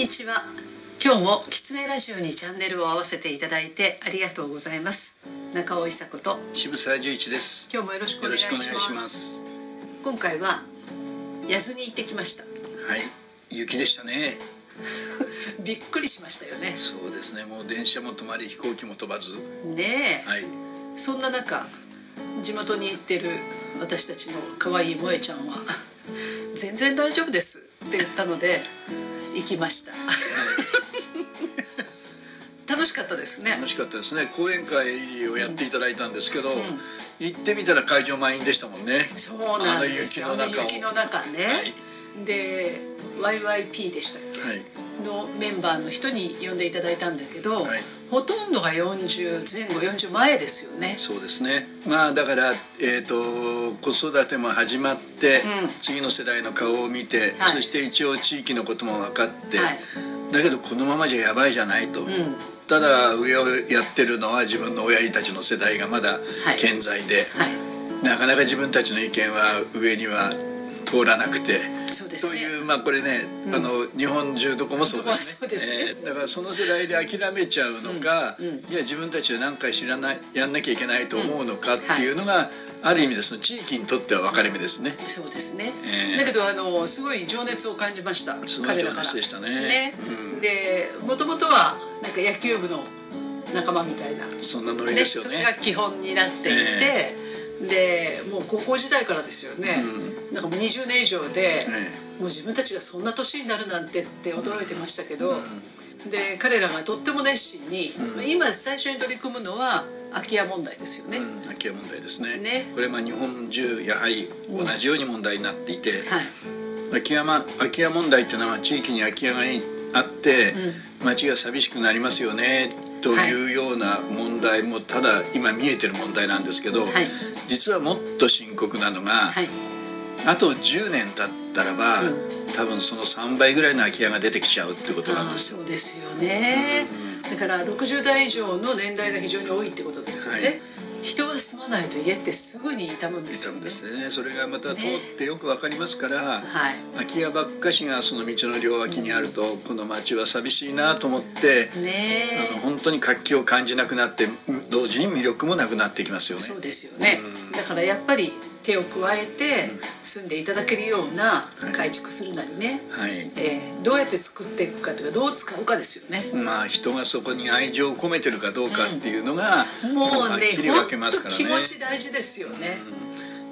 にちは。今日もキツネラジオにチャンネルを合わせていただいてありがとうございます。中尾伊佐子と。渋沢十一です。今日もよろしくお願いします。今回は八頭に行ってきました。はい。雪でしたね。びっくりしましたよね。そうですね。もう電車も止まり飛行機も飛ばず。ねえ、はい。そんな中地元に行ってる私たちの可愛い萌えちゃんは「全然大丈夫です」って言ったので行きました楽しかったですね。楽しかったですね。講演会をやっていただいたんですけど、行ってみたら会場満員でしたもんね。そうなんですよ。あの雪の中を。あの雪の中ね、はい。で YYP でしたっけ、はい。のメンバーの人に呼んでいただいたんだけど、はい。ほとんどが40前後40前ですよね。そうですね。まあだから、えー、と子育ても始まって、うん。次の世代の顔を見て、はい。そして一応地域のことも分かって、はいだけどこのままじゃやばいじゃないと、う。ん。ただ上をやってるのは自分の親父たちの世代がまだい。健在で、はい。なかなか自分たちの意見は上には通らなくて。そうですね。というまあこれね、うん。あの日本中どこもそうですね。ですね。えーだからその世代で諦めちゃうのか、うん。うん。いや自分たちで何回知らないやんなきゃいけないと思うのかっていうのが、ある意味でその地域にとっては分かれ目ですね。そうですね、ええだけどあのすごい情熱を感じました。すごい情彼らから熱でしたね。ねうん。でもともとはなんか野球部の仲間みたいな。そんなノリね、ですよね。それが基本になっていて、でもう高校時代からですよね、なんかもう20年以上で、えもう自分たちがそんな年になるなんてって驚いてましたけど、で彼らがとっても熱心に、今最初に取り組むのは空き家問題ですよね、うん空き家問題ですね。ね。これまあ日本中やはり同じように問題になっていて、はい。空き家,、ま、空き家問題っていうのは地域に空き家があって、街が寂しくなりますよねというような問題もただ今見えてる問題なんですけど、はい。実はもっと深刻なのが、はい。あと10年経ったらば、うん。多分その3倍ぐらいの空き家が出てきちゃうってことなんです。よ。そうですよね、だから60代以上の年代が非常に多いってことですよね、はい人が住まないと家ってすぐに傷むんですよね。すね。それがまた通ってよくわかりますから、はい。空き家ばっかしがその道の両脇にあると、この街は寂しいなと思って、ねあの本当に活気を感じなくなって同時に魅力もなくなってきますよね。そうですよね、うんだからやっぱり手を加えて住んでいただけるような改築するなりね、はい。えーどうやって作っていくかというかどう使うかですよね。まあ人がそこに愛情を込めてるかどうかっていうのが、もうはっねきり分けますからね。気持ち大事ですよね、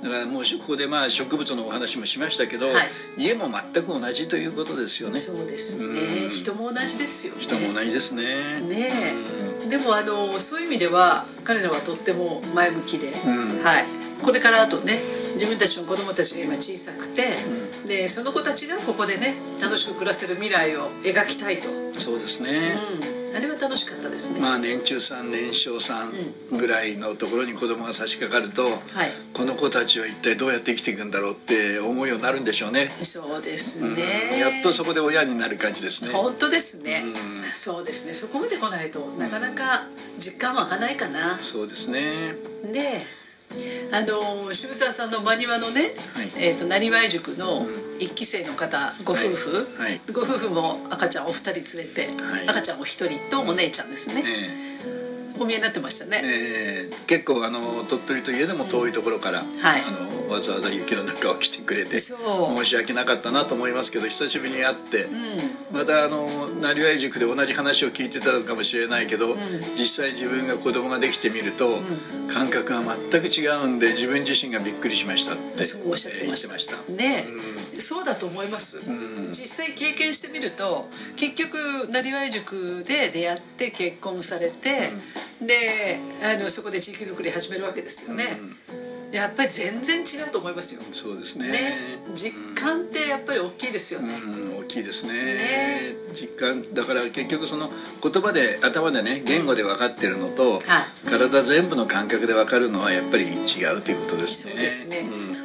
だからもうここでまあ植物のお話もしましたけど、はい。家も全く同じということですよね。そうですね、うん。人も同じですよね。人も同じですね。ねえ、でもあのそういう意味では彼らはとっても前向きで、ん。はい、これからあとね自分たちの子供たちが今小さくて、でその子たちがここでね楽しく暮らせる未来を描きたいと、そうですね、うん、あれは楽しかったですね、まあ年中さん年少さん。ぐらいのところに子供が差し掛かると、はい。この子たちは一体どうやって生きていくんだろうって思うようになるんでしょうね、そうですね、うん。やっとそこで親になる感じですね。本当ですね、うん。そうですね。そこまで来ないとなかなか実感湧かないかな、そうですね。であの渋沢さんの真庭のね、はい。えー、となりわい塾の一期生の方ご夫婦、はい。はい。ご夫婦も赤ちゃんお二人連れて、はい。赤ちゃんお一人とお姉ちゃんですね、えお見えになってましたね、ええー結構あの鳥取といえども遠いところから、はい。あのわざわざ雪の中を来てくれて申し訳なかったなと思いますけど久しぶりに会って、またあのなりわい塾で同じ話を聞いてたのかもしれないけど、実際自分が子供ができてみると、感覚が全く違うんで自分自身がびっくりしましたってそうおっしゃってました,、えー言そうだと思います、ん。実際経験してみると結局なりわい塾で出会って結婚されて、であのそこで地域づくり始めるわけですよね、やっぱり全然違うと思いますよ。そうですね。ね。実感ってやっぱり大きいですよね、うん、大きいですね。ね。実感だから結局その言葉で頭でね言語で分かってるのと、はい。体全部の感覚で分かるのはやっぱり違うということですね。そうですね、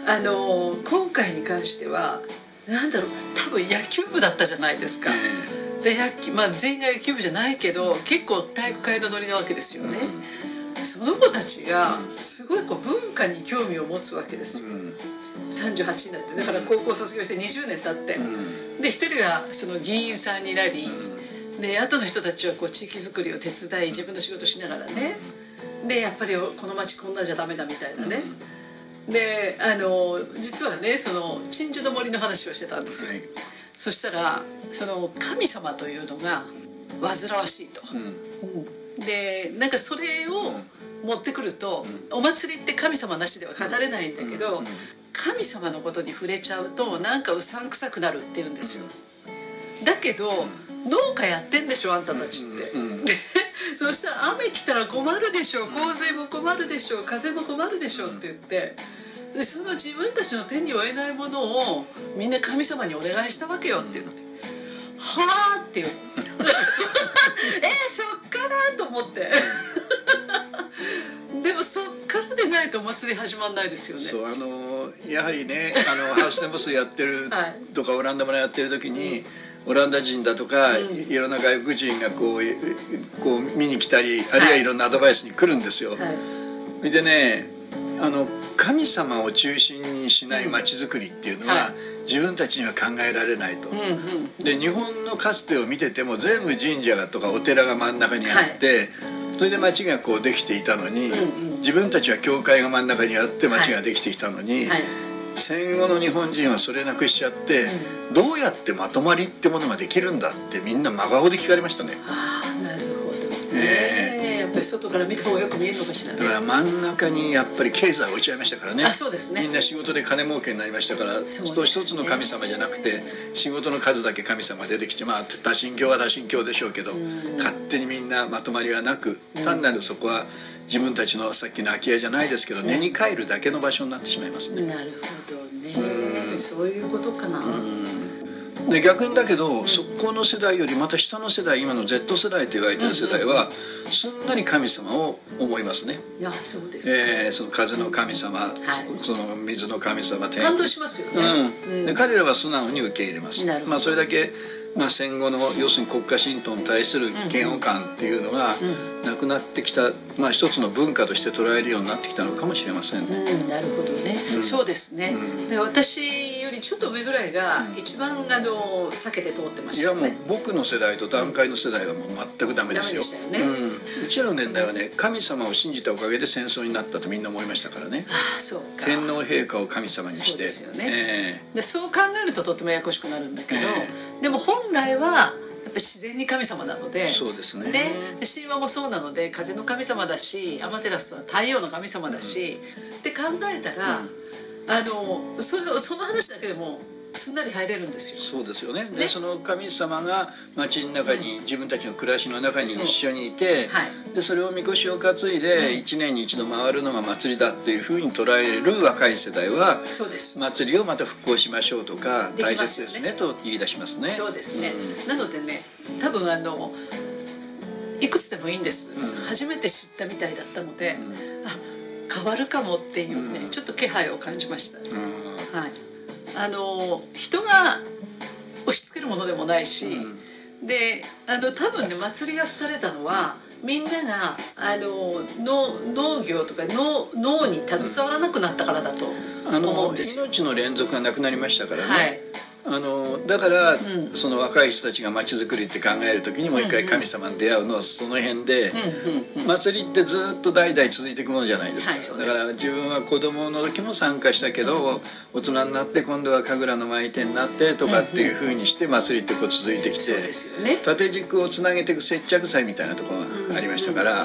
あの今回に関してはなんだろう多分野球部だったじゃないですか、で野球まあ、全員が野球部じゃないけど結構体育会のノリなわけですよね、その子たちがすごいこう文化化に興味を持つわけですよ、38になって。だから高校卒業して20年経って、で一人はその議員さんになり、で後の人たちはこう地域づくりを手伝い自分の仕事しながらね。でやっぱりこの町こんなんじゃダメだみたいなね、であの実はねその鎮守の森の話をしてたんですよ、はい。そしたらその神様というのが煩わしいと、でなんかそれを持ってくると、お祭りって神様なしでは語れないんだけど、神様のことに触れちゃうとなんかうさんくさくなるって言うんですよ。だけど、農家やってんでしょあんたたちって、で そしたら雨来たら困るでしょ洪水も困るでしょ風も困るでしょって言って。でその自分たちの手に負えないものをみんな神様にお願いしたわけよっていうの。で「はあ」っていう。えそっからと思って。でもそっからでないとお祭り始まんないですよね。そうあのやはりねあのハウステンボスやってるはい。とかオランダ村やってる時に、オランダ人だとか、いろんな外国人がこういこう見に来たりあるいはい。ろんなアドバイスに来るんですよ、はい。でねあの神様を中心にしない街づくりっていうのは、はい。自分たちには考えられないと、うんうん。で日本のかつてを見てても全部神社がとかお寺が真ん中にあって、それで町がこうできていたのに、うんうん。自分たちは教会が真ん中にあって町ができてきたのに、はい戦後の日本人はそれなくしちゃって、どうやってまとまりってものができるんだってみんな真顔で聞かれましたね。ああなるほどえねやっぱり外から見た方がよく見えるのかしらね。だから真ん中にやっぱり経済を置いちゃいましたからね。あそうですね。みんな仕事で金儲けになりましたからそうね。一つの神様じゃなくて仕事の数だけ神様が出てきてまあ多神教は多神教でしょうけど勝手にみんなまとまりはなく単なるそこは自分たちのさっきの空き家じゃないですけど根に帰るだけの場所になってしまいますね。なるほどね。そういうことかなで逆にだけど、そこの世代よりまた下の世代今の Z 世代と言われてる世代は、すんなり神様を思いますね、いやそうです。えーその風の神様、その水の神様天感動しますよね。うん。で彼らは素直に受け入れます。まあ、それだけ、まあ、戦後の要するに国家神道に対する嫌悪感っていうのがなくなってきた、まあ、一つの文化として捉えるようになってきたのかもしれませんね、うん、なるほどね、そうですね、で私よりちょっと上ぐらいが一番あの避けて通ってまいやもう僕の世代と段階の世代はもう全くダメですよ。ね。うん、うちらの年代はね神様を信じたおかげで戦争になったとみんな思いましたからね。天皇陛下を神様にして。そうね。えでそう考えるととってもややこしくなるんだけど、えでも本来は自然に神様なのでそうですね。で神話もそうなので風の神様だしアマテラスは太陽の神様だし、って考えたら、あのそれその話だけでもすんなり入れるんですよ。そうですよね。でねその神様が町の中に、自分たちの暮らしの中に一緒にいて、はい。でそれをみこしを担いで1年に一度回るのが祭りだっていうふうに捉える若い世代はそうです。祭りをまた復興しましょうとか大切ですねと言い出しますね。そうですね、なのでね多分あのいくつでもいいんです、初めて知ったみたいだったので、あ変わるかもっていうね、ちょっと気配を感じました、うん。はい、あの人が押し付けるものでもないし、であの多分ね祭りがされたのはみんながあの農農業とか農農に携わらなくなったからだと思うんですよ。命の連続がなくなりましたからね、はいあのだから、ん。その若い人たちが街づくりって考える時にもう一回神様に出会うのはその辺で、祭りってずっと代々続いていくものじゃないですか、はいす。だから自分は子供の時も参加したけど、大人になって今度は神楽の舞手になってとかっていうふうにして祭りってこう続いてきて、ね。縦軸をつなげていく接着剤みたいなところがありましたから、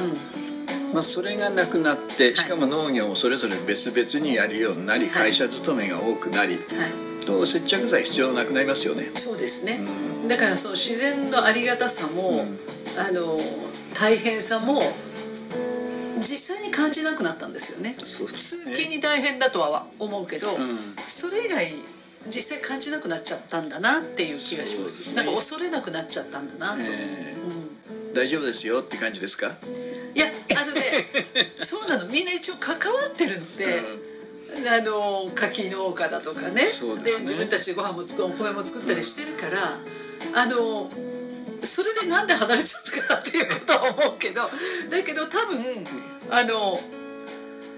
まあ、それがなくなってしかも農業をそれぞれ別々にやるようになり、会社勤めが多くなり、と接着剤必要なくなりますよね。そうですね、だからその自然のありがたさも、あの大変さも実際に感じなくなったんですよね。ね。通勤に大変だとは思うけど、ん。それ以外実際感じなくなっちゃったんだなっていう気がします。ね。なんか恐れなくなっちゃったんだなと、え。ー大丈夫ですよって感じですか？いやあのね そうなの。みんな一応関わってるので、あの柿農家だとかね。そうですね。自分たちでご飯も作お米も作ったりしてるから、あのそれでなんで離れちゃったかなっていうことは思うけどだけど多分あの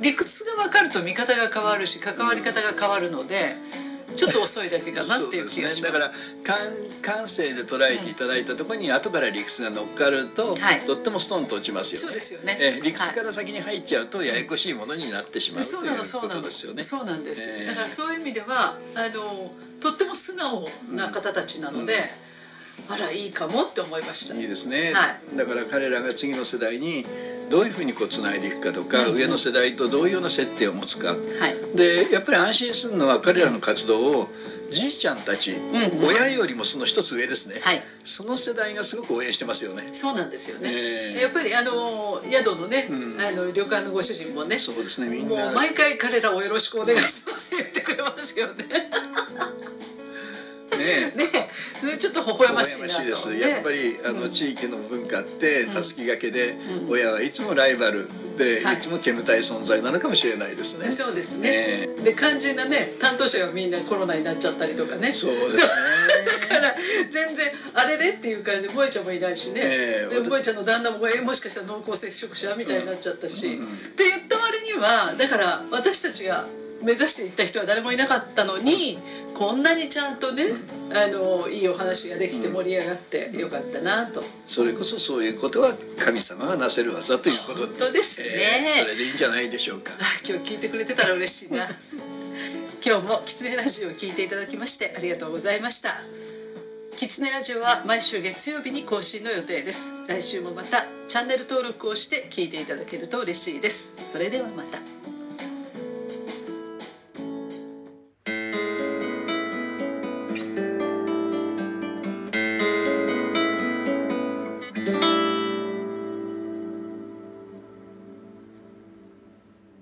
理屈が分かると見方が変わるし関わり方が変わるのでちょっと遅いだけかなっていう気がします。ね、だから感感性で捉えていただいたところに後から理屈が乗っかると、はい。とってもストンと落ちますよね。そうですよね。えー理屈から先に入っちゃうとややこしいものになってしまうとそうなのいうこそうなのとですよねそうなんです、えーだからそういう意味ではあのとっても素直な方たちなので、あらいいかもって思いました。いいですね、はだから彼らが次の世代にどういうふうにこうつないでいくかとか、うん上の世代とどういうような接点を持つか。はい。でやっぱり安心するのは彼らの活動をじいちゃんたち、んうん。親よりもその一つ上ですね、はい。その世代がすごく応援してますよね。そうなんですよね、ええ。やっぱりあの宿のね、うん。あの旅館のご主人もねそうですねみんもなう毎回彼らをよろしくお願いしますって言ってくれますよねね。ね。ちょっと微笑ましいなといです、ねやっぱりあの、地域の文化ってん。たすきがけで、親はいつもライバルで、はい。い、つも煙たい存在なのかもしれないですね。そうですね。ね。で肝心なね担当者がみんなコロナになっちゃったりとかね。そうですね。だから全然あれれっていう感じで萌ちゃんもいないしね、ええ。で萌ちゃんの旦那もえもしかしたら濃厚接触者みたいになっちゃったし、うんうん。って言った割にはだから私たちが目指していった人は誰もいなかったのにこんなにちゃんとね、あのいいお話ができて盛り上がってよかったなと、それこそそういうことは神様がなせる技ということ本当ですね。えーそれでいいんじゃないでしょうか。あ今日聞いてくれてたら嬉しいな。今日もキツネラジオを聞いていただきましてありがとうございました。キツネラジオは毎週月曜日に更新の予定です。来週もまたチャンネル登録をして聞いていただけると嬉しいです。それではまた